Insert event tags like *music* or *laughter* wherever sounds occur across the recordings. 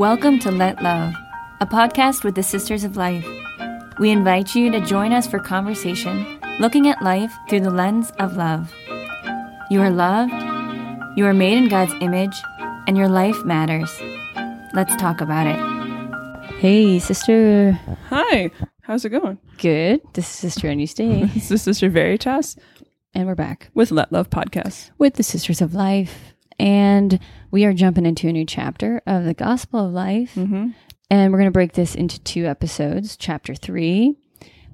Welcome to Let Love, a podcast with the Sisters of Life. We invite you to join us for conversation looking at life through the lens of love. You are loved, you are made in God's image, and your life matters. Let's talk about it. Hey, sister. Hi, how's it going? Good. This is Sister Unused Day, *laughs* This is Sister Veritas and we're back with Let Love Podcast. with the Sisters of Life. And we are jumping into a new chapter of the Gospel of Life. Mm-hmm. And we're going to break this into two episodes. Chapter three.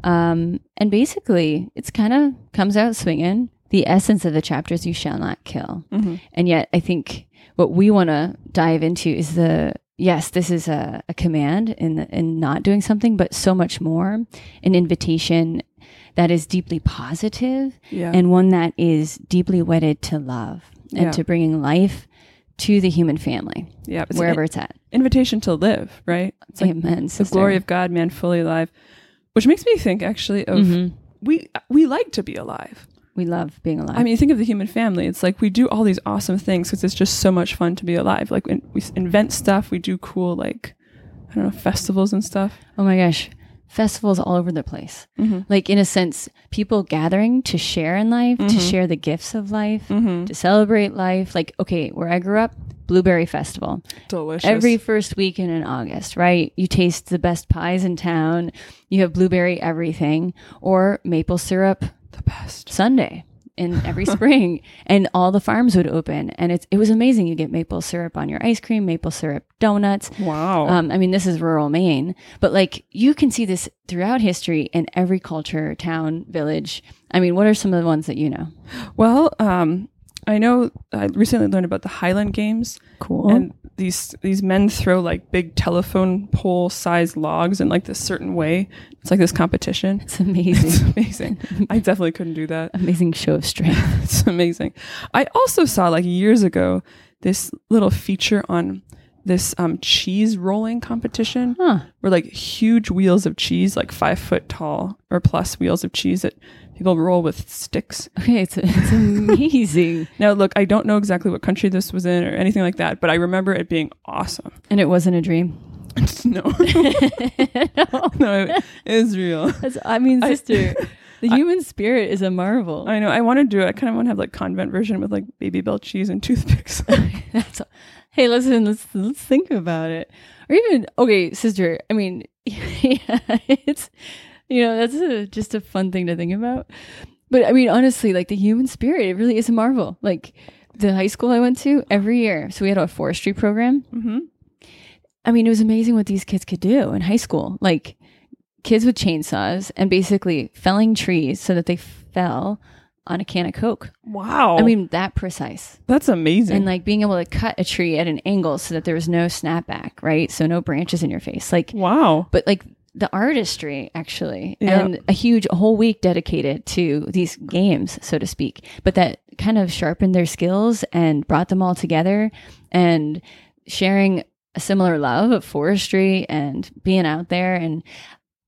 Um, and basically, it's kind of comes out swinging. The essence of the chapter is you shall not kill. Mm-hmm. And yet, I think what we want to dive into is the yes, this is a, a command in the, in not doing something, but so much more an invitation that is deeply positive Yeah. and one that is deeply wedded to love and Yeah. to bringing life to the human family yeah. It's wherever an it's at. invitation to live, right? It's like Amen. the glory of God, man, fully alive. Which makes me think actually of Mhm. we we like to be alive. We love being alive. I mean, think of the human family. It's like we do all these awesome things because it's just so much fun to be alive. Like we invent stuff, we do cool like I don't know festivals and stuff. oh my gosh, festivals all over the place. Mm-hmm. Like in a sense, people gathering to share in life, to Mhm. share the gifts of life, Mm-hmm. to celebrate life. Like okay, where I grew up, Blueberry Festival. Delicious. Every first weekend in August, right? You taste the best pies in town. You have blueberry everything or maple syrup the best. Sunday in *laughs* every spring and all the farms would open. And it's it was amazing. You get maple syrup on your ice cream maple syrup donuts. Wow. um, i mean this is rural maine but like you can see this throughout history in every culture town village. I mean what are some of the ones that you know? Well, um, I know I recently learned about the Highland Games. cool and these these men throw like big telephone pole sized logs in like this certain way. It's like this competition. it's amazing It's amazing. *laughs* I definitely couldn't do that. amazing show of strength *laughs* It's amazing. I also saw like years ago this little feature on this um, cheese rolling competition huh where like huge wheels of cheese, like five foot tall or plus wheels of cheese that people roll with sticks. *laughs* okay it's, it's amazing *laughs* Now, look, I don't know exactly what country this was in or anything like that, but I remember it being awesome. and it wasn't a dream *laughs* no. no, it is real. That's, i mean I- sister the human spirit is a marvel I know. I want to do it. I kind of want to have like convent version with like baby bell cheese and toothpicks. That's all. Hey, listen, let's let's think about it. Or even okay, sister. I mean, yeah, it's you know that's a, just a fun thing to think about. But I mean, honestly, like the human spirit, it really is a marvel. Like the high school I went to every year, so we had a forestry program. hmm I mean, it was amazing what these kids could do in high school. Like kids with chainsaws and basically felling trees so that they fell on a can of Coke. Wow. I mean, that precise. that's amazing. and like being able to cut a tree at an angle so that there was no snapback, right? So no branches in your face. Like, wow. but like the artistry actually, Yeah. and a huge a whole week dedicated to these games, so to speak. But that kind of sharpened their skills and brought them all together and sharing a similar love of forestry and being out there and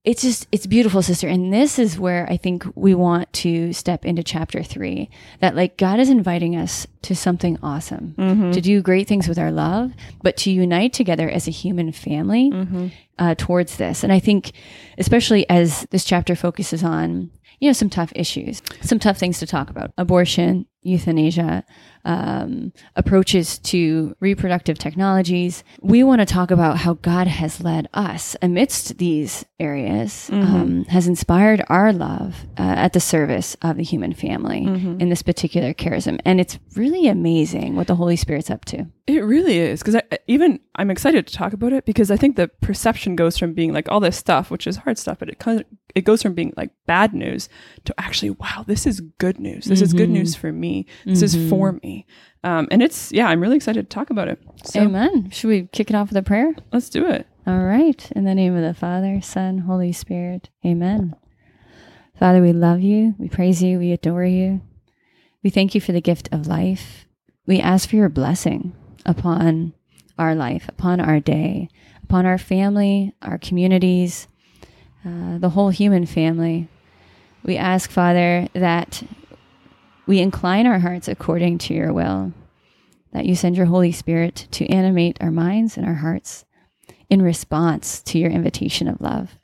it's just it's beautiful sister and this is where i think we want to step into chapter 3 that like god is inviting us to something awesome Mm-hmm. to do great things with our love but to unite together as a human family Mm-hmm. uh, towards this and i think especially as this chapter focuses on you know some tough issues some tough things to talk about abortion euthanasia um, approaches to reproductive technologies we want to talk about how god has led us amidst these areas um, has inspired our love uh, at the service of the human family in this particular charism. And it's really amazing what the holy spirit's up to. It really is because even I'm excited to talk about it because I think the perception goes from being like all this stuff, which is hard stuff, but it kind of, it goes from being like bad news to actually, wow, this is good news. This is good news for me. This is for me. Um, and it's yeah, I'm really excited to talk about it. So amen should we kick it off with a prayer let's do it. All right. In the name of the Father, Son, Holy Spirit. Amen. Father, we love you. We praise you. We adore you. We thank you for the gift of life. We ask for your blessing upon our life, upon our day, upon our family, our communities, uh, the whole human family. We ask, Father, that we incline our hearts according to your will, that you send your Holy Spirit to animate our minds and our hearts in response to your invitation of love,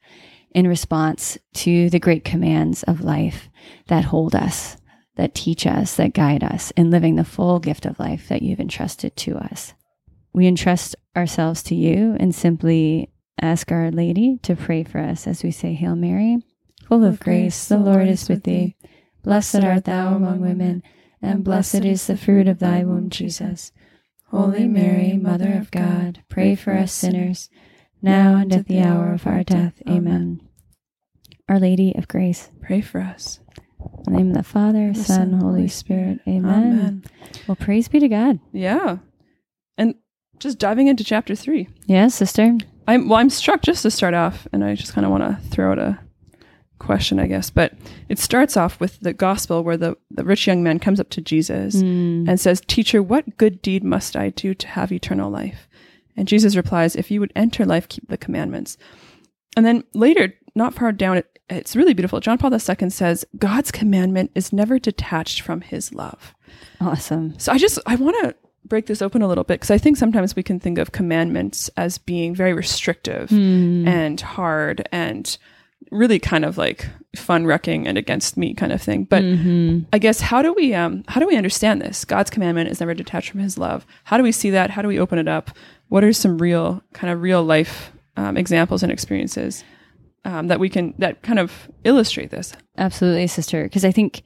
in response to the great commands of life that hold us, that teach us, that guide us in living the full gift of life that you've entrusted to us. We entrust ourselves to you and simply ask Our Lady to pray for us as we say, Hail Mary, full of grace, the Lord is with thee. Blessed art thou among women, and blessed is the fruit of thy womb, Jesus. Holy Mary, Mother of God, pray for us sinners, now and at the hour of our death. Amen. Our Lady of Grace, Pray for us. in the name of the Father, The Son, Holy Spirit. Amen. Well, praise be to God. Yeah. And just diving into chapter three. Yes, sister. I'm well, I'm struck just to start off, and I just kind of want to throw out a question, I guess. But it starts off with the gospel where the, the rich young man comes up to Jesus Mm. and says, Teacher, what good deed must I do to have eternal life? And Jesus replies, If you would enter life, keep the commandments. And then later, not far down, it, it's really beautiful. John Paul II says, God's commandment is never detached from his love. Awesome. So I just I want to break this open a little bit because I think sometimes we can think of commandments as being very restrictive Mm. and hard and really kind of like fun wrecking and against me kind of thing. But Mhm. I guess how do we um how do we understand this? God's commandment is never detached from His love. How do we see that? How do we open it up? What are some real kind of real life um, examples and experiences um, that we can that kind of illustrate this? Absolutely, sister. Because I think,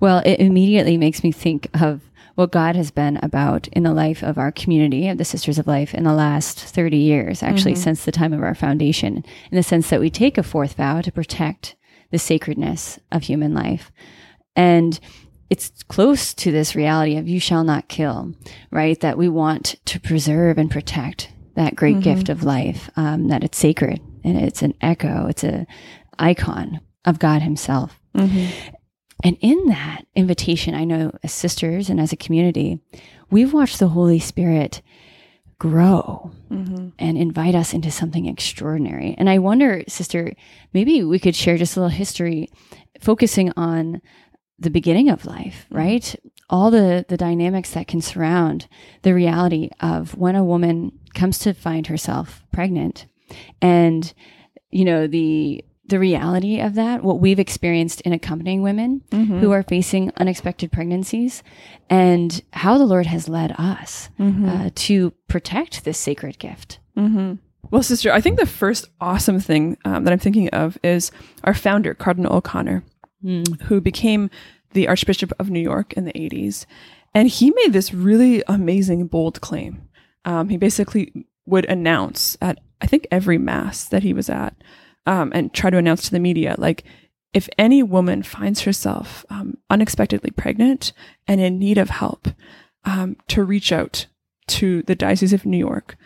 well, it immediately makes me think of what God has been about in the life of our community of the Sisters of Life in the last 30 years, actually, mm-hmm. since the time of our foundation, in the sense that we take a fourth vow to protect the sacredness of human life. And it's close to this reality of you shall not kill, right? That we want to preserve and protect that great mm-hmm. gift of life, um, that it's sacred and it's an echo, it's an icon of God Himself. Mm-hmm. And in that invitation, I know as sisters and as a community, we've watched the Holy Spirit grow mm-hmm. and invite us into something extraordinary. And I wonder, sister, maybe we could share just a little history focusing on the beginning of life, mm-hmm. right? All the the dynamics that can surround the reality of when a woman comes to find herself pregnant and you know the the reality of that what we've experienced in accompanying women who are facing unexpected pregnancies and how the lord has led us uh, to protect this sacred gift. Well, sister, I think the first awesome thing um, that I'm thinking of is our founder, Cardinal O'Connor, who became the Archbishop of New York in the 80s. And he made this really amazing, bold claim. Um, he basically would announce at, I think, every Mass that he was at, um, and try to announce to the media, like, if any woman finds herself um, unexpectedly pregnant and in need of help, um, to reach out to the Diocese of New York.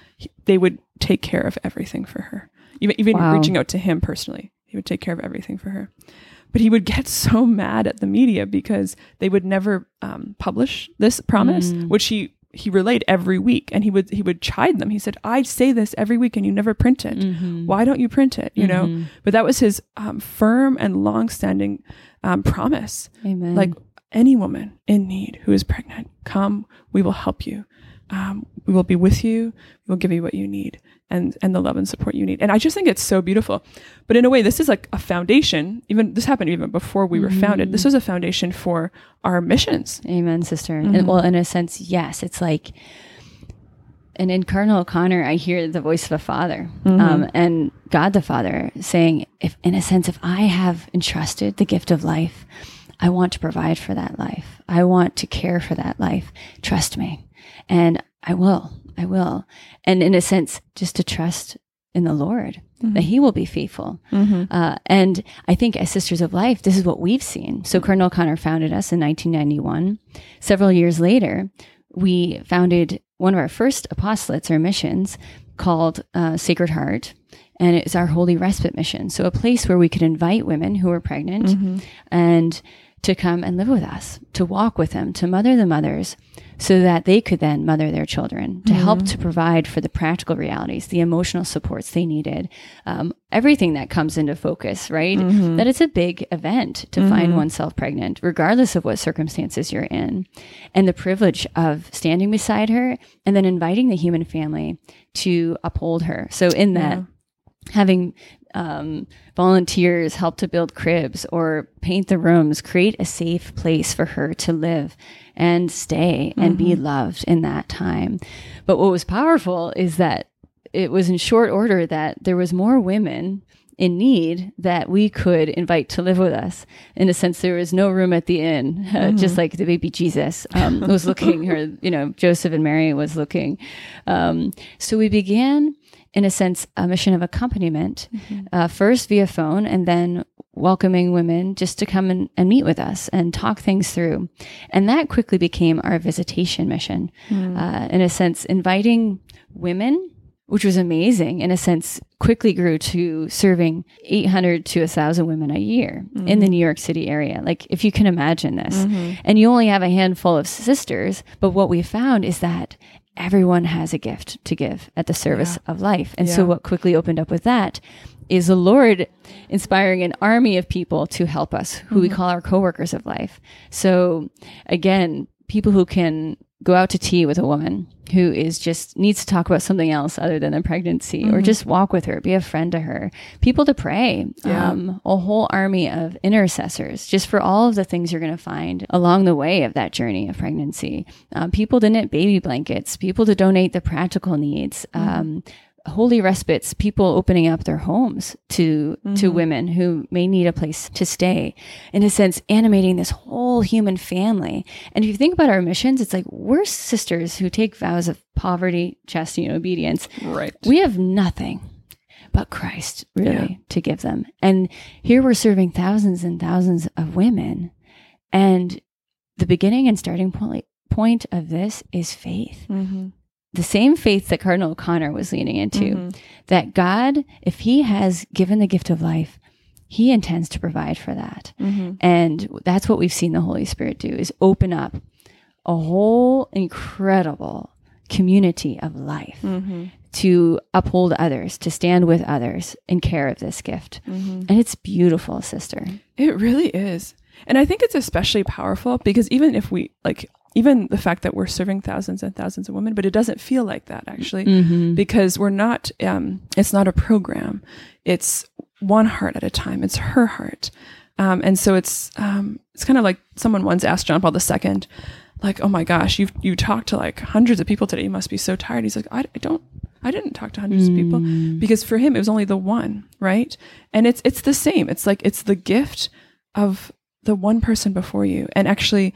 They would take care of everything for her. Even, even Wow. reaching out to him personally, he would take care of everything for her. But he would get *laughs* so mad at the media because they would never um, publish this promise, which he he relayed every week, and he would he would chide them. He said, "I say this every week, and you never print it. Why don't you print it?" You know. But that was his um, firm and long-standing um, promise amen like any woman in need who is pregnant, come, we will help you. Um, we will be with you. We will give you what you need and, and the love and support you need. And I just think it's so beautiful. But in a way, this is like a foundation. Even this happened even before we were mm-hmm. founded. This was a foundation for our missions. Amen, sister. And mm-hmm. well, in a sense, yes, it's like, and in Cardinal O'Connor, I hear the voice of a father um, mm-hmm. and God the Father saying, if in a sense, if I have entrusted the gift of life, I want to provide for that life. I want to care for that life. Trust me. And I will. I will. And in a sense, just to trust in the Lord that He will be faithful. Uh, and I think as Sisters of Life, this is what we've seen. So Cardinal O'Connor founded us in 1991. Several years later, we founded one of our first apostolates or missions called uh, Sacred Heart. And it's our Holy Respite Mission. So, a place where we could invite women who are pregnant and to come and live with us, to walk with them, to mother the mothers, so that they could then mother their children, to help mm-hmm. to provide for the practical realities, the emotional supports they needed, um, everything that comes into focus, right? Mm-hmm. That it's a big event to find mm-hmm. oneself pregnant, regardless of what circumstances you're in. And the privilege of standing beside her and then inviting the human family to uphold her. So, in that, having um, volunteers help to build cribs or paint the rooms, create a safe place for her to live and stay and be loved in that time. But what was powerful is that it was in short order that there was more women in need that we could invite to live with us. In a sense, there was no room at the inn, uh, *laughs* just like the baby Jesus um, was looking, or you know, Joseph and Mary was looking. Um, so we began, in a sense, a mission of accompaniment, uh, first via phone, and then welcoming women just to come and, and meet with us and talk things through. And that quickly became our visitation mission. Uh, in a sense, inviting women which was amazing in a sense, quickly grew to serving 800 to 1,000 women a year in the New York City area. Like, if you can imagine this, and you only have a handful of sisters, but what we found is that everyone has a gift to give at the service of life. And so, what quickly opened up with that is the Lord inspiring an army of people to help us, who we mm-hmm. call our coworkers of life. So, again, people who can go out to tea with a woman who is just needs to talk about something else other than a pregnancy or just walk with her be a friend to her people to pray Yeah. um, a whole army of intercessors just for all of the things you're going to find along the way of that journey of pregnancy. Um, people to knit baby blankets people to donate the practical needs um, holy respites people opening up their homes to to women who may need a place to stay. In a sense animating this whole human family. And if you think about our missions it's like we're sisters who take vows of poverty chastity and obedience. Right. we have nothing but Christ really to give them. And here we're serving thousands and thousands of women. And the beginning and starting point point of this is faith. Mm-hmm. The same faith that Cardinal O'Connor was leaning into mm-hmm. that God, if He has given the gift of life, He intends to provide for that. Mm-hmm. And that's what we've seen the Holy Spirit do is open up a whole incredible community of life mm-hmm. to uphold others, to stand with others in care of this gift. And it's beautiful, sister. It really is. And I think it's especially powerful because even if we like even the fact that we're serving thousands and thousands of women, but it doesn't feel like that actually because we're not um it's not a program. It's one heart at a time. It's her heart. Um and so it's um it's kind of like someone once asked John Paul II like, "Oh my gosh, you you talked to like hundreds of people today. You must be so tired." He's like, "I, I don't I didn't talk to hundreds of people because for him it was only the one, right? And it's it's the same. It's like it's the gift of the one person before you, and actually,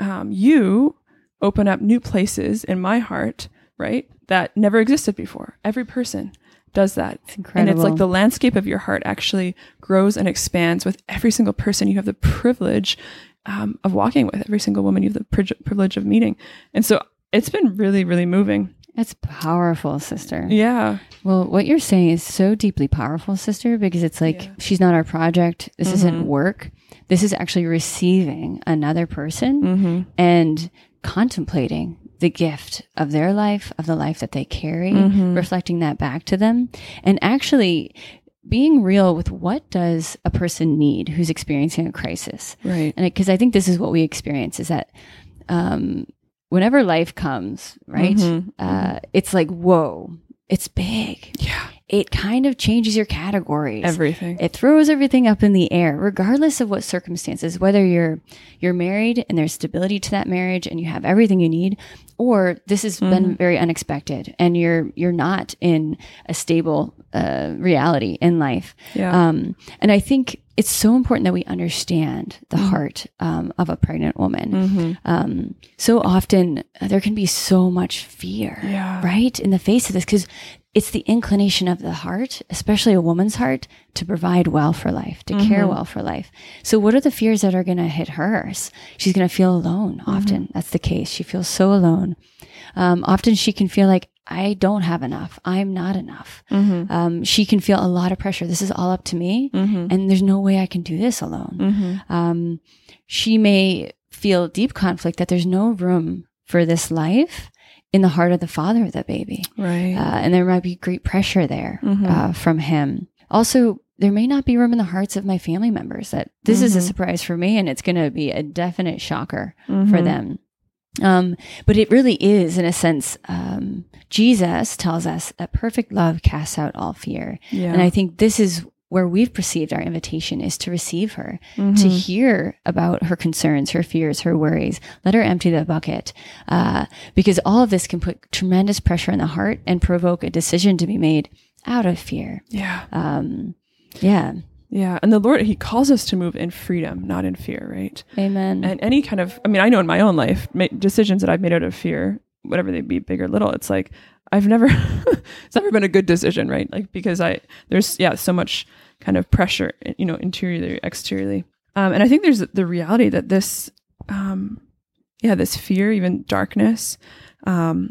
um, you open up new places in my heart, right? That never existed before. Every person does that, and it's like the landscape of your heart actually grows and expands with every single person you have the privilege um, of walking with. Every single woman you have the pri- privilege of meeting, and so it's been really, really moving. That's powerful, sister. Yeah. Well, what you're saying is so deeply powerful, sister, because it's like Yeah. she's not our project. This Mhm. isn't work. This is actually receiving another person Mm-hmm. and contemplating the gift of their life, of the life that they carry, Mhm. reflecting that back to them, and actually being real with what does a person need who's experiencing a crisis. Right. And because I think this is what we experience is that um, whenever life comes, right, Mhm. uh, it's like, whoa, it's big. Yeah. It kind of changes your categories. Everything. It throws everything up in the air, regardless of what circumstances. Whether you're you're married and there's stability to that marriage and you have everything you need, or this has been very unexpected and you're you're not in a stable uh, reality in life. yeah. Um, and I think it's so important that we understand the heart um, of a pregnant woman. mm-hmm. Um, so often uh, there can be so much fear, Yeah. right, in the face of this because it's the inclination of the heart, especially a woman's heart, to provide well for life, to care well for life. So, what are the fears that are going to hit hers? She's going to feel alone. Often that's the case. She feels so alone. Um, often she can feel like I don't have enough. I'm not enough. Mm-hmm. Um, she can feel a lot of pressure. This is all up to me, Mm-hmm. and there's no way I can do this alone. Mm-hmm. Um, she may feel deep conflict that there's no room for this life in the heart of the father of the baby. Right. Uh, and there might be great pressure there Mhm. uh, from him. Also, there may not be room in the hearts of my family members that this is a Mhm. surprise for me and it's going to be a definite shocker for Mhm. them. Um, but it really is, in a sense, um, Jesus tells us that perfect love casts out all fear. Yeah. And I think this is where we've perceived our invitation is to receive her, to Mhm. hear about her concerns, her fears, her worries. Let her empty the bucket. Uh, because all of this can put tremendous pressure on the heart and provoke a decision to be made out of fear. yeah. Um, yeah. Yeah. And the Lord, He calls us to move in freedom, not in fear, right? Amen. And any kind of, I mean, I know in my own life, decisions that I've made out of fear, whatever they be, big or little, it's like, I've never, *laughs* it's never been a good decision, right? Like, because I, there's, yeah, so much kind of pressure, you know, interiorly, exteriorly. Um, and I think there's the reality that this, um, yeah, this fear, even darkness, um,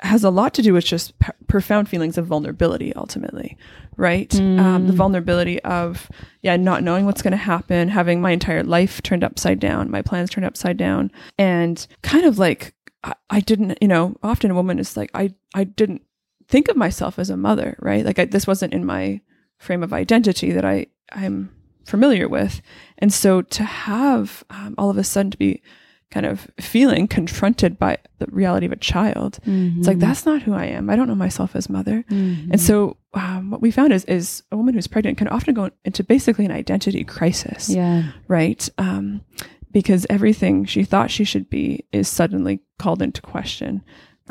has a lot to do with just p- profound feelings of vulnerability ultimately right um, the vulnerability of yeah not knowing what's going to happen having my entire life turned upside down my plans turned upside down and kind of like I, I didn't you know often a woman is like i i didn't think of myself as a mother right? Like I, this wasn't in my frame of identity that i i'm familiar with. And so to have um, all of a sudden to be kind of feeling confronted by the reality of a child it's like that's not who i am. I don't know myself as mother. Mm-hmm. and so um, what we found is is a woman who's pregnant can often go into basically an identity crisis yeah. right? Um, because everything she thought she should be is suddenly called into question.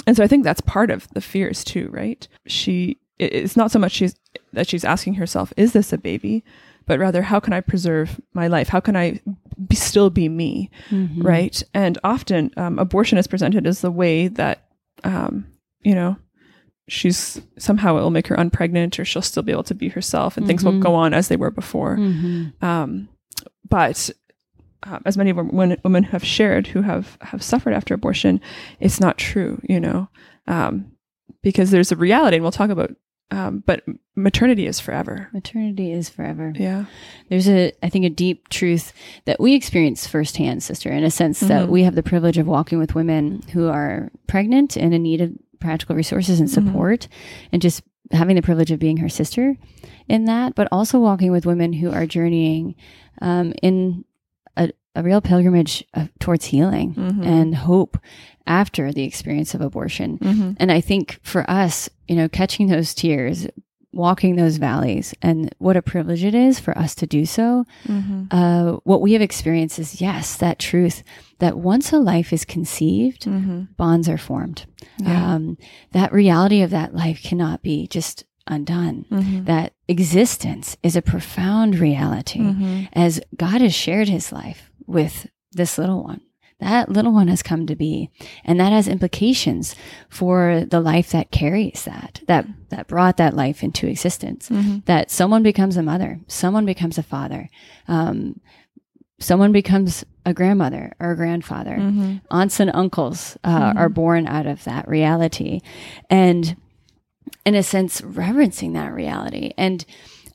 And so i think that's part of the fears too right? She it's not so much she's that she's asking herself is this a baby? but rather how can i preserve my life? How can i be, still be me? Mhm. right? And often um, abortion is presented as the way that um, you know she's somehow it will make her unpregnant or she'll still be able to be herself and things will Mhm. go on as they were before. Mhm. um, but uh, as many women, women have shared who have, have suffered after abortion, it's not true, you know, um, because there's a reality, and we'll talk about. Um, but maternity is forever. Maternity is forever. Yeah. There's a, I think, a deep truth that we experience firsthand, sister, in a sense that Mhm. we have the privilege of walking with women who are pregnant and in need of practical resources and Mm-hmm. support, and just having the privilege of being her sister in that, but also walking with women who are journeying um, in a real pilgrimage of, towards healing Mhm. and hope after the experience of abortion. Mm-hmm. And I think for us, you know, catching those tears, walking those valleys, and what a privilege it is for us to do so. Mm-hmm. Uh, what we have experienced is yes, that truth that once a life is conceived, Mm-hmm. bonds are formed. Yeah. Um, that reality of that life cannot be just undone. Mm-hmm. That existence is a profound reality Mhm. as God has shared his life with this little one. That little one has come to be, and that has implications for the life that carries that, that, that brought that life into existence. Mm-hmm. That someone becomes a mother, someone becomes a father, um, someone becomes a grandmother or a grandfather. Mm-hmm. Aunts and uncles uh, are born out of that reality, and in a sense, reverencing that reality. And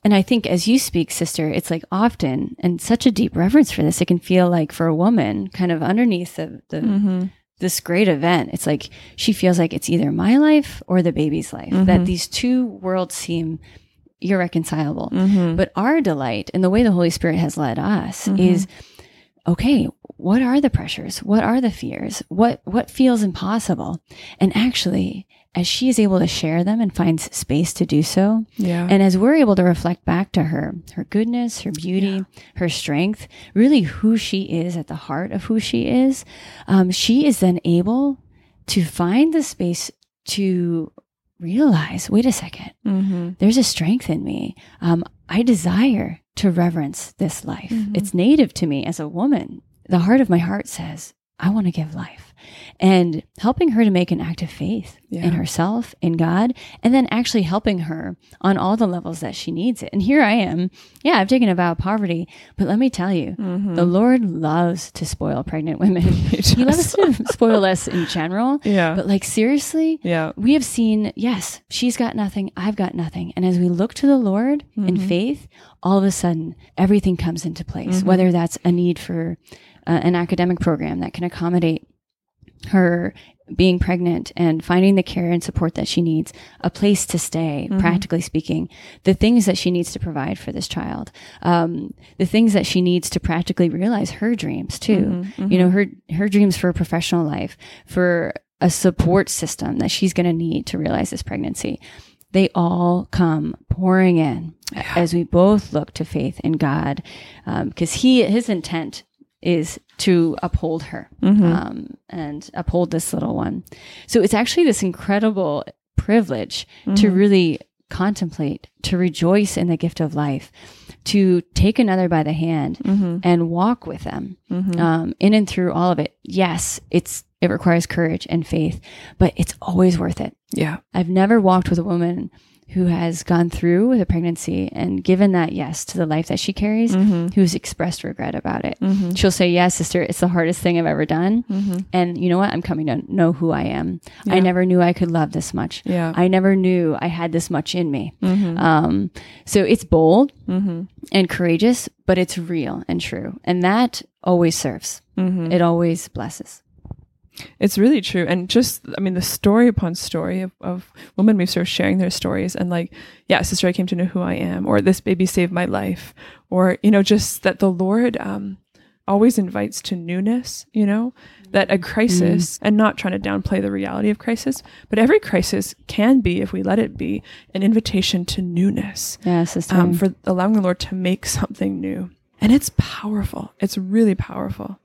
and I think as you speak, sister, it's like often and such a deep reverence for this. It can feel like for a woman, kind of underneath the, the Mm-hmm. this great event, it's like she feels like it's either my life or the baby's life. That these two worlds seem irreconcilable. Mm-hmm. But our delight and the way the Holy Spirit has led us is okay, what are the pressures? What are the fears? What what feels impossible? And actually, as she is able to share them and finds space to do so, Yeah. and as we're able to reflect back to her, her goodness, her beauty, her strength, really who she is at the heart of who she is, um, she is then able to find the space to realize wait a second, mm-hmm. there's a strength in me. Um, I desire to reverence this life. It's native to me as a woman. The heart of my heart says, I want to give life. And helping her to make an act of faith Yeah. in herself, in God, and then actually helping her on all the levels that she needs it. And here I am. Yeah, I've taken a vow of poverty, but let me tell you, Mm-hmm. the Lord loves to spoil pregnant women. *laughs* he loves to spoil us in general. Yeah. But like seriously, yeah. we have seen, yes, she's got nothing, I've got nothing. And as we look to the Lord in Mm-hmm. faith, all of a sudden everything comes into place, Mm-hmm. whether that's a need for uh, an academic program that can accommodate her being pregnant and finding the care and support that she needs, a place to stay, Mm-hmm. practically speaking, the things that she needs to provide for this child, um, the things that she needs to practically realize her dreams too. Mm-hmm. You know, her her dreams for a professional life, for a support system that she's going to need to realize this pregnancy. They all come pouring in as we both look to faith in God, because He His intent is to uphold her um, and uphold this little one. So it's actually this incredible privilege to really contemplate, to rejoice in the gift of life, to take another by the hand and walk with them um, in and through all of it. Yes, it's it requires courage and faith, but it's always worth it. Yeah. I've never walked with a woman who has gone through with a pregnancy and given that yes to the life that she carries, mm-hmm. who's expressed regret about it. Mm-hmm. She'll say, Yes, sister, it's the hardest thing I've ever done. Mm-hmm. And you know what? I'm coming to know who I am. I never knew I could love this much. Yeah. I never knew I had this much in me. Um, so it's bold and courageous, but it's real and true. And that always serves, it always blesses. It's really true. And just, I mean, the story upon story of, of women we've served sharing their stories and like, yeah, sister, I came to know who I am, or this baby saved my life, or, you know, just that the Lord um, always invites to newness, you know, that a crisis, and not trying to downplay the reality of crisis, but every crisis can be, if we let it be, an invitation to newness Yeah, sister. um, for allowing the Lord to make something new. And it's powerful. It's really powerful.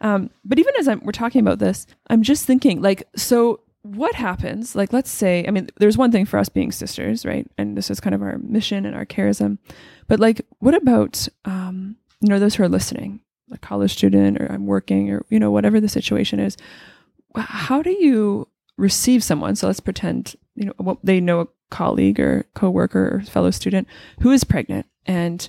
Um, but even as I'm, we're talking about this, I'm just thinking, like, so what happens? Like, let's say, I mean, there's one thing for us being sisters, right? And this is kind of our mission and our charism. But like, what about, um, you know, those who are listening, a college student, or I'm working, or you know, whatever the situation is. How do you receive someone? So let's pretend, you know, what they know a colleague or coworker or fellow student who is pregnant, and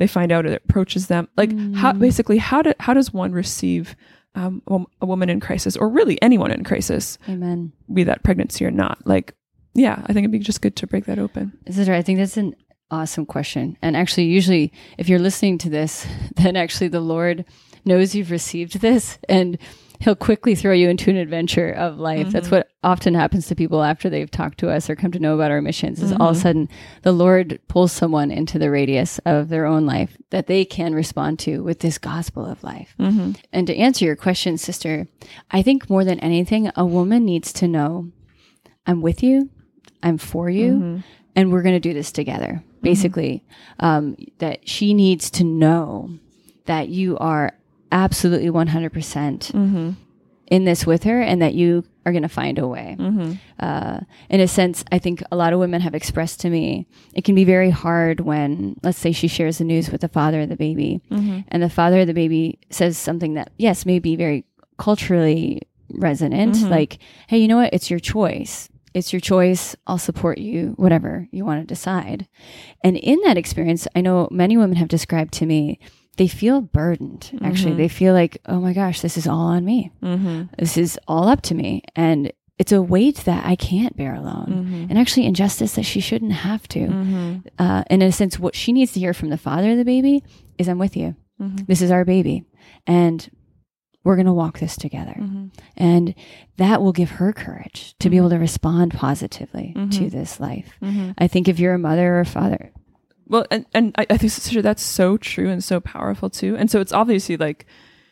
they find out it approaches them. Like how basically how do how does one receive um, a, woman in crisis or really anyone in crisis? Amen. be that pregnancy or not. Like yeah i think it'd be just good to break that open. Sister, I think that's an awesome question. And actually, usually, if you're listening to this, *laughs* then actually the Lord knows you've received this. And he'll quickly throw you into an adventure of life. That's mm-hmm. what often happens to people after they've talked to us or come to know about our missions is all of a mm-hmm. sudden the Lord pulls someone into the radius of their own life that they can respond to with this gospel of life. Mm-hmm. And to answer your question, sister, I think more than anything, a woman needs to know I'm with you, I'm for you, and we're going to do this together. Basically, um, that she needs to know that you are absolutely 100% mm-hmm. in this with her and that you are going to find a way. Mm-hmm. Uh, in a sense, I think a lot of women have expressed to me it can be very hard when, let's say, she shares the news with the father of the baby, mm-hmm. and the father of the baby says something that, yes, may be very culturally resonant, like, hey, you know what? It's your choice. It's your choice. I'll support you, whatever you want to decide. And in that experience, I know many women have described to me they feel burdened. Actually, mm-hmm. they feel like, oh my gosh, this is all on me. Mm-hmm. This is all up to me. And it's a weight that I can't bear alone. Mm-hmm. And actually, injustice that she shouldn't have to. Uh, and in a sense, what she needs to hear from the father of the baby is, I'm with you. This is our baby. And we're going to walk this together. And that will give her courage to be able to respond positively to this life. I think if you're a mother or a father, well and, and I, I think sister that's so true and so powerful too. And so it's obviously like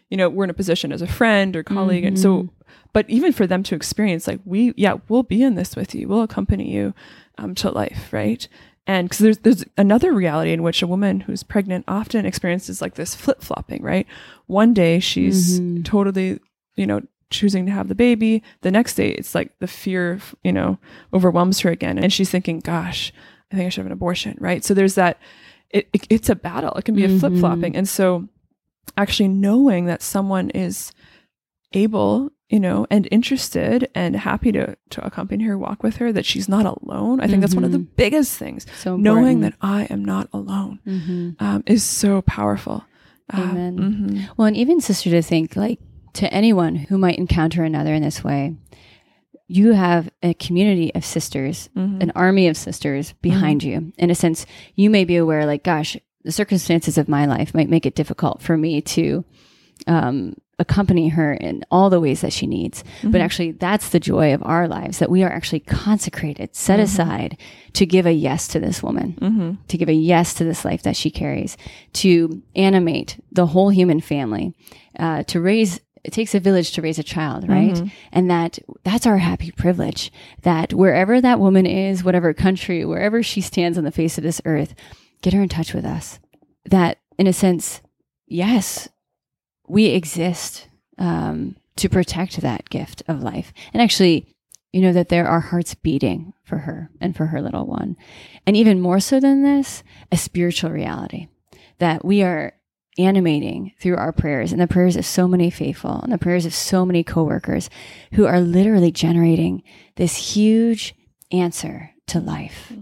you know we're in a position as a friend or colleague. And so but even for them to experience like we yeah we'll be in this with you. We'll accompany you um, to life right? And because there's there's another reality in which a woman who's pregnant often experiences like this flip flopping right? One day she's totally you know choosing to have the baby. The next day it's like the fear you know overwhelms her again. And she's thinking gosh i think i should have an abortion right so there's that it, it it's a battle it can be a flip flopping and so actually knowing that someone is able you know, and interested and happy to to accompany her, walk with her, that she's not alone. I think that's one of the biggest things. So Knowing that I am not alone Mhm. um, is so powerful. Um, Amen. mhm. Well, and even sister to think like to anyone who might encounter another in this way, you have a community of sisters, Mhm. an army of sisters behind you. In a sense, you may be aware, like, gosh, the circumstances of my life might make it difficult for me to um, accompany her in all the ways that she needs. But actually, that's the joy of our lives that we are actually consecrated, set aside to give a yes to this woman, Mhm. to give a yes to this life that she carries, to animate the whole human family, uh, to raise. It takes a village to raise a child, right? And that that's our happy privilege. That wherever that woman is, whatever country, wherever she stands on the face of this earth, get her in touch with us. That, in a sense, yes, we exist um, to protect that gift of life. And actually, you know, that there are hearts beating for her and for her little one. And even more so than this, a spiritual reality that we are animating through our prayers. And the prayers of so many faithful and the prayers of so many coworkers who are literally generating this huge answer to life,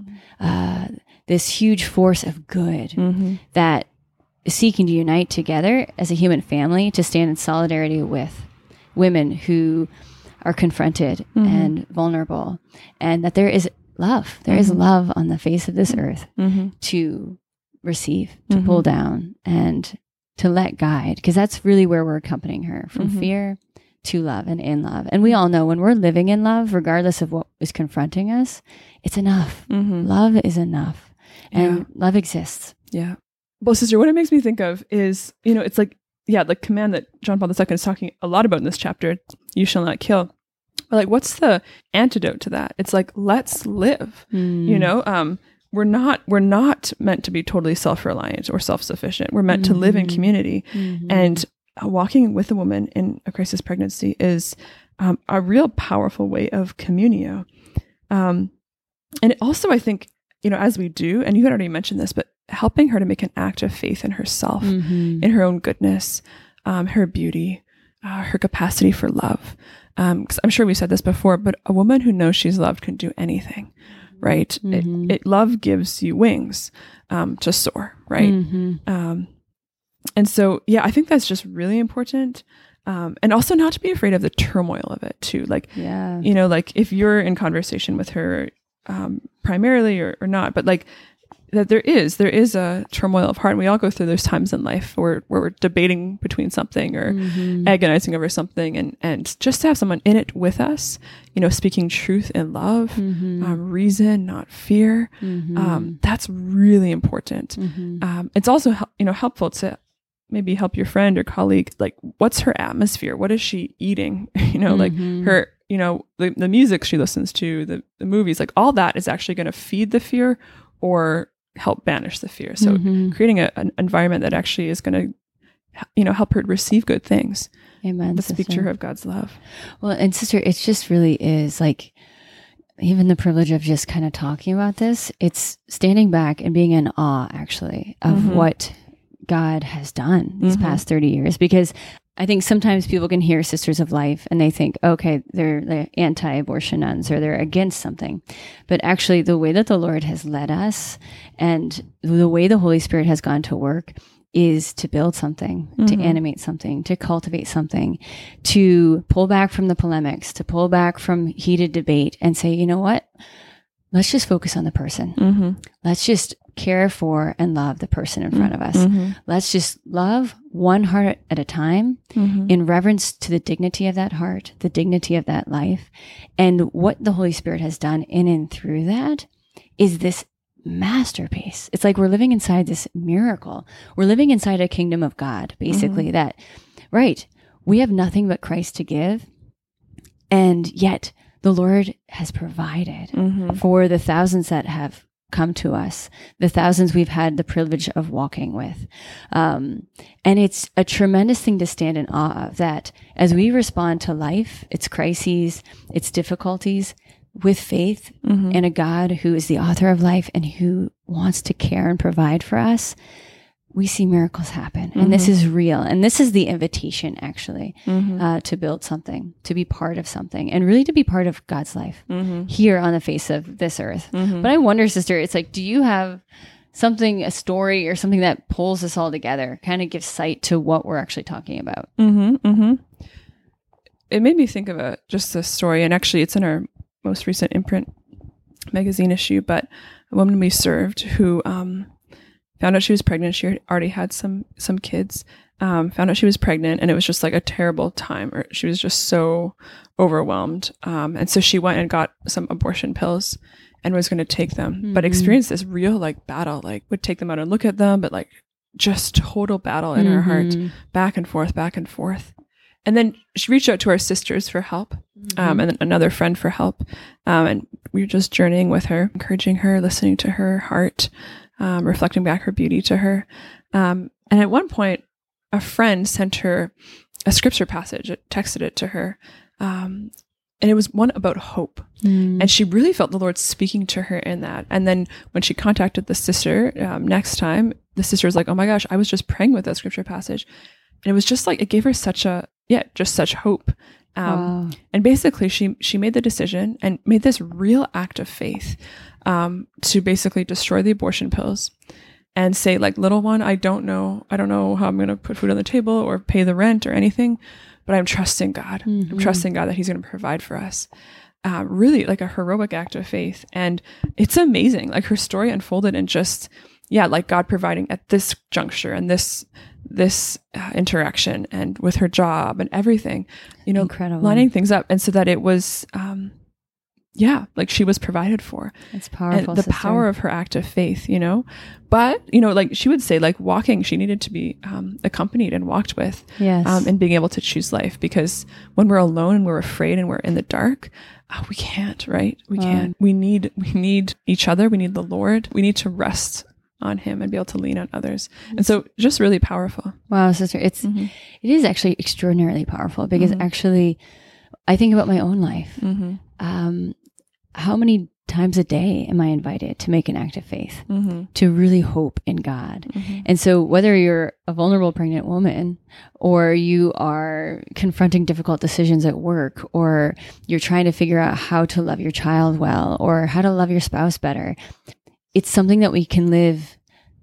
uh, this huge force of good Mhm. that is seeking to unite together as a human family to stand in solidarity with women who are confronted and vulnerable, and that there is love. There is love on the face of this earth Mhm. to receive, to pull down, and to let guide, because that's really where we're accompanying her from Mhm. fear to love and in love. And we all know when we're living in love, regardless of what is confronting us, it's enough. Mhm. Love is enough, and Yeah. love exists. Yeah. Well, sister, what it makes me think of is, you know, it's like, yeah, the command that John Paul II is talking a lot about in this chapter, you shall not kill. But like, what's the antidote to that? It's like, let's live, you know? Um, we're not, we're not meant to be totally self-reliant or self-sufficient. We're meant to live in community and uh, walking with a woman in a crisis pregnancy is um, a real powerful way of communio. Um, and it also, I think, you know, as we do, and you had already mentioned this, but helping her to make an act of faith in herself, Mhm. in her own goodness, um, her beauty, uh, her capacity for love. Um, 'cause I'm sure we said this before, but a woman who knows she's loved can do anything, right? Mhm. It, it love gives you wings um, to soar, right? Mhm. Um, and so, yeah, I think that's just really important. Um, and also not to be afraid of the turmoil of it too. Like, Yeah. you know, like if you're in conversation with her, um, primarily or, or not, but like that there is, there is a turmoil of heart. And we all go through those times in life where, where we're debating between something or Mhm. agonizing over something. And, and just to have someone in it with us, you know, speaking truth in love, Mhm. um, reason, not fear. Mhm. Um, that's really important Mhm. um, it's also you know helpful to maybe help your friend or colleague like what's her atmosphere what is she eating *laughs* you know like Mhm. her you know the, the music she listens to the, the movies like all that is actually going to feed the fear or help banish the fear so Mhm. creating a, an environment that actually is going to you know help her receive good things Amen. that speak to her of god's love Well, and sister, it just really is like even the privilege of just kind of talking about this. It's standing back and being in awe, actually, of Mhm. what God has done these Mhm. past 30 years. Because I think sometimes people can hear Sisters of Life and they think, okay, they're, they're anti abortion nuns or they're against something. But actually, the way that the Lord has led us and the way the Holy Spirit has gone to work is to build something, to Mhm. animate something, to cultivate something, to pull back from the polemics, to pull back from heated debate and say, you know what? Let's just focus on the person. mm-hmm. Let's just care for and love the person in front of us. Mm-hmm. Let's just love one heart at a time Mm-hmm. in reverence to the dignity of that heart, the dignity of that life. And what the Holy Spirit has done in and through that is this masterpiece. It's like we're living inside this miracle. We're living inside a kingdom of God, basically, that, right, we have nothing but Christ to give. And yet the Lord has provided Mm-hmm. for the thousands that have come to us, the thousands we've had the privilege of walking with. Um, and it's a tremendous thing to stand in awe of that as we respond to life, its crises, its difficulties with faith Mm-hmm. in a God who is the author of life and who wants to care and provide for us. We see miracles happen. And this is real. And this is the invitation, actually, uh, to build something, to be part of something, and really to be part of God's life here on the face of this earth. But I wonder, sister, it's like, do you have something, a story or something that pulls us all together, kind of gives sight to what we're actually talking about? Mm-hmm, mm-hmm. It made me think of a just a story, and actually, it's in our most recent imprint magazine issue. But a woman we served who um, found out she was pregnant. She already had some some kids. Um, found out she was pregnant, and it was just like a terrible time. Or she was just so overwhelmed, um, and so she went and got some abortion pills and was going to take them, but experienced this real like battle. Like would take them out and look at them, but like just total battle in her heart, back and forth, back and forth. And then she reached out to our sisters for help, um, and then another friend for help. Um, and we were just journeying with her, encouraging her, listening to her heart, um, reflecting back her beauty to her. Um, and at one point, a friend sent her a scripture passage, texted it to her. Um, and it was one about hope. And she really felt the Lord speaking to her in that. And then when she contacted the sister um, next time, the sister was like, Oh my gosh, I was just praying with that scripture passage. And it was just like, it gave her such a, yeah, just such hope. Um, Wow. And basically, she she made the decision and made this real act of faith um, to basically destroy the abortion pills and say, like, little one, I don't know, I don't know how I'm going to put food on the table or pay the rent or anything, but I'm trusting God. I'm trusting God that He's going to provide for us. Uh, really, like a heroic act of faith, and it's amazing. Like her story unfolded and just, yeah, like God providing at this juncture and this this uh, interaction and with her job and everything, you know, Incredible. lining things up, and so that it was, um, yeah, like she was provided for It's powerful. and the sister. power of her act of faith, you know. But you know, like she would say, like walking, she needed to be um, accompanied and walked with, Yes. um, and being able to choose life. Because when we're alone and we're afraid and we're in the dark, uh, we can't, right? We can't. We need, we need each other. We need the Lord. We need to rest on Him and be able to lean on others. And so, just really powerful. Wow, sister, it's Mm-hmm. it is actually extraordinarily powerful because actually, I think about my own life. Mm-hmm. Um, how many times a day am I invited to make an act of faith, Mm-hmm. to really hope in God? And so, whether you're a vulnerable pregnant woman, or you are confronting difficult decisions at work, or you're trying to figure out how to love your child well, or how to love your spouse better, it's something that we can live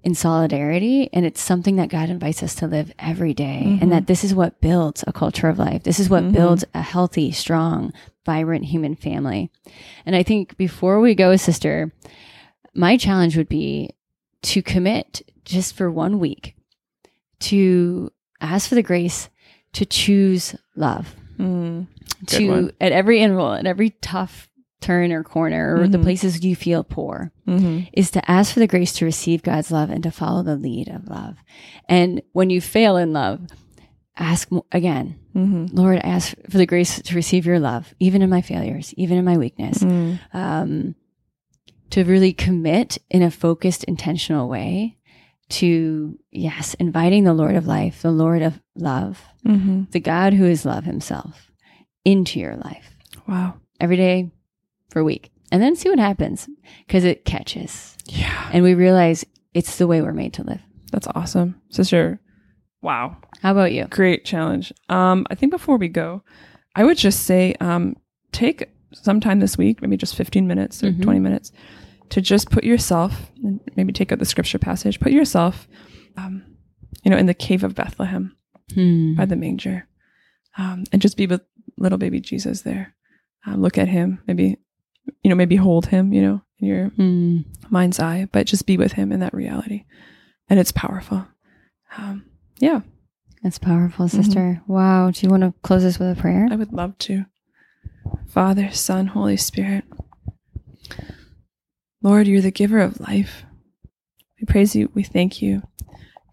in solidarity and it's something that God invites us to live every day. and that this is what builds a culture of life. This is what builds a healthy, strong, vibrant human family. And I think before we go, sister, my challenge would be to commit just for one week to ask for the grace to choose love Mm. to at every interval, at every tough turn or corner, or the places you feel poor, Mm-hmm. is to ask for the grace to receive God's love and to follow the lead of love. And when you fail in love, ask again, Mm-hmm. Lord, I ask for the grace to receive your love, even in my failures, even in my weakness. Mm. Um, to really commit in a focused, intentional way to, yes, inviting the Lord of life, the Lord of love, Mm-hmm. the God who is love himself into your life Wow. every day for a week and then see what happens because it catches Yeah. and we realize it's the way we're made to live. That's awesome. Sister, wow. How about you? Great challenge. Um, I think before we go, I would just say um, take some time this week, maybe just 15 minutes or 20 minutes, to just put yourself, and maybe take out the scripture passage, put yourself, um, you know, in the cave of Bethlehem Hmm. by the manger, um, and just be with little baby Jesus there. Um, look at him, maybe, you know, maybe hold him, you know, in your Hmm. mind's eye, but just be with him in that reality. And it's powerful. Um, yeah, That's powerful, sister. Wow. Do you want to close us with a prayer? I would love to. Father, Son, Holy Spirit. Lord, you're the giver of life. We praise you. We thank you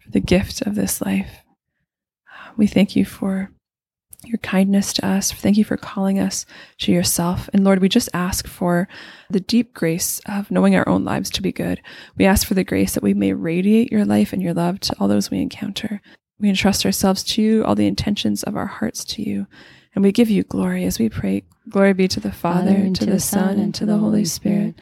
for the gift of this life. We thank you for your kindness to us. Thank you for calling us to yourself. And Lord, we just ask for the deep grace of knowing our own lives to be good. We ask for the grace that we may radiate your life and your love to all those we encounter. We entrust ourselves to you, all the intentions of our hearts to you. And we give you glory as we pray. Glory be to the Father, and to the Son, and to the Holy Spirit,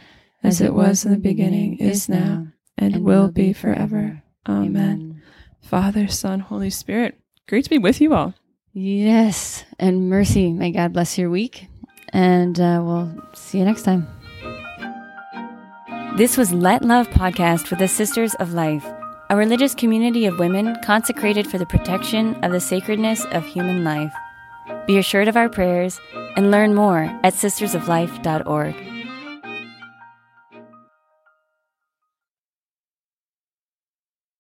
as it was in the beginning, is now, and will be forever. Amen. Father, Son, Holy Spirit. Great to be with you all. Yes. And mercy. May God bless your week. And uh, we'll see you next time. This was Let Love Podcast for the Sisters of Life, a religious community of women consecrated for the protection of the sacredness of human life. Be assured of our prayers and learn more at sistersoflife.org.